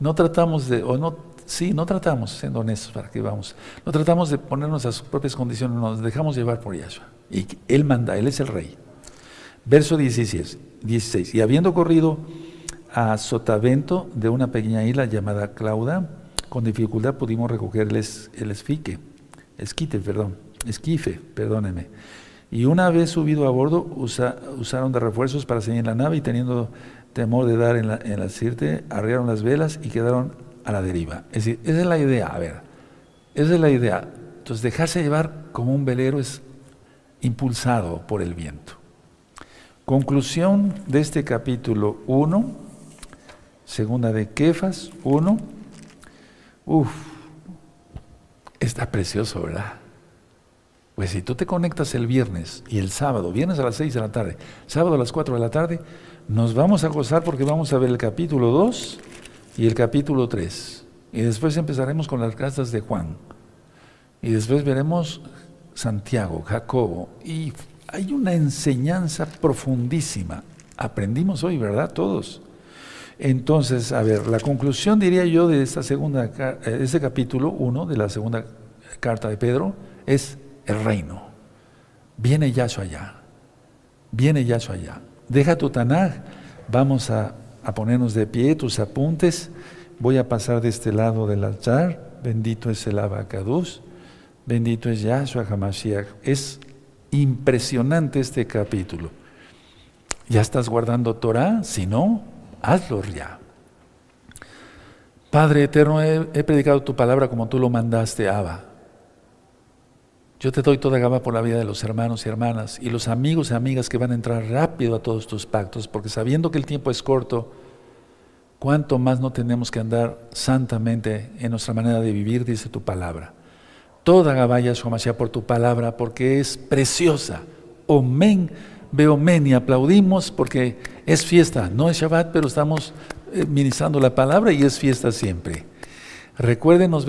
no tratamos de, o no, sí, no tratamos, siendo honestos para que vamos, no tratamos de ponernos a sus propias condiciones, nos dejamos llevar por Yahshua. Y Él manda, Él es el rey. Verso 16, 16. Y habiendo corrido a Sotavento de una pequeña isla llamada Clauda, con dificultad pudimos recoger el, esfique, esquite, perdón, esquife, perdóneme. Y una vez subido a bordo, usaron de refuerzos para seguir la nave y teniendo temor de dar en la, en sirte, arriaron las velas y quedaron a la deriva. Es decir, esa es la idea, a ver, esa es la idea. Entonces, dejarse llevar como un velero es impulsado por el viento. Conclusión de este capítulo 1, segunda de Kefas 1. Uf, está precioso, ¿verdad? Pues si tú te conectas el viernes y el sábado, viernes a las 6 de la tarde, sábado a las 4 de la tarde, nos vamos a gozar porque vamos a ver el capítulo 2 y el capítulo 3. Y después empezaremos con las cartas de Juan. Y después veremos Santiago, Jacobo. Y hay una enseñanza profundísima. Aprendimos hoy, ¿verdad? Todos. Entonces, a ver, la conclusión diría yo de esta segunda, eh, este capítulo 1 de la segunda carta de Pedro es el reino. Viene Yahshua allá. Viene Yahshua allá. Deja tu Tanaj. Vamos a, ponernos de pie, tus apuntes. Voy a pasar de este lado del altar. Bendito es el Abacaduz. Bendito es Yahshua Hamashiach. Es impresionante este capítulo. ¿Ya estás guardando Torah? Si no, hazlo ya. Padre eterno, he, predicado tu palabra como tú lo mandaste, Abba. Yo te doy toda gama por la vida de los hermanos y hermanas y los amigos y amigas que van a entrar rápido a todos tus pactos, porque sabiendo que el tiempo es corto, cuánto más no tenemos que andar santamente en nuestra manera de vivir, dice tu palabra. Toda Gabaya Shomashiach por tu palabra, porque es preciosa. Omen veo men y aplaudimos porque es fiesta, no es Shabbat, pero estamos eh, ministrando la palabra y es fiesta siempre. Recuérdenos.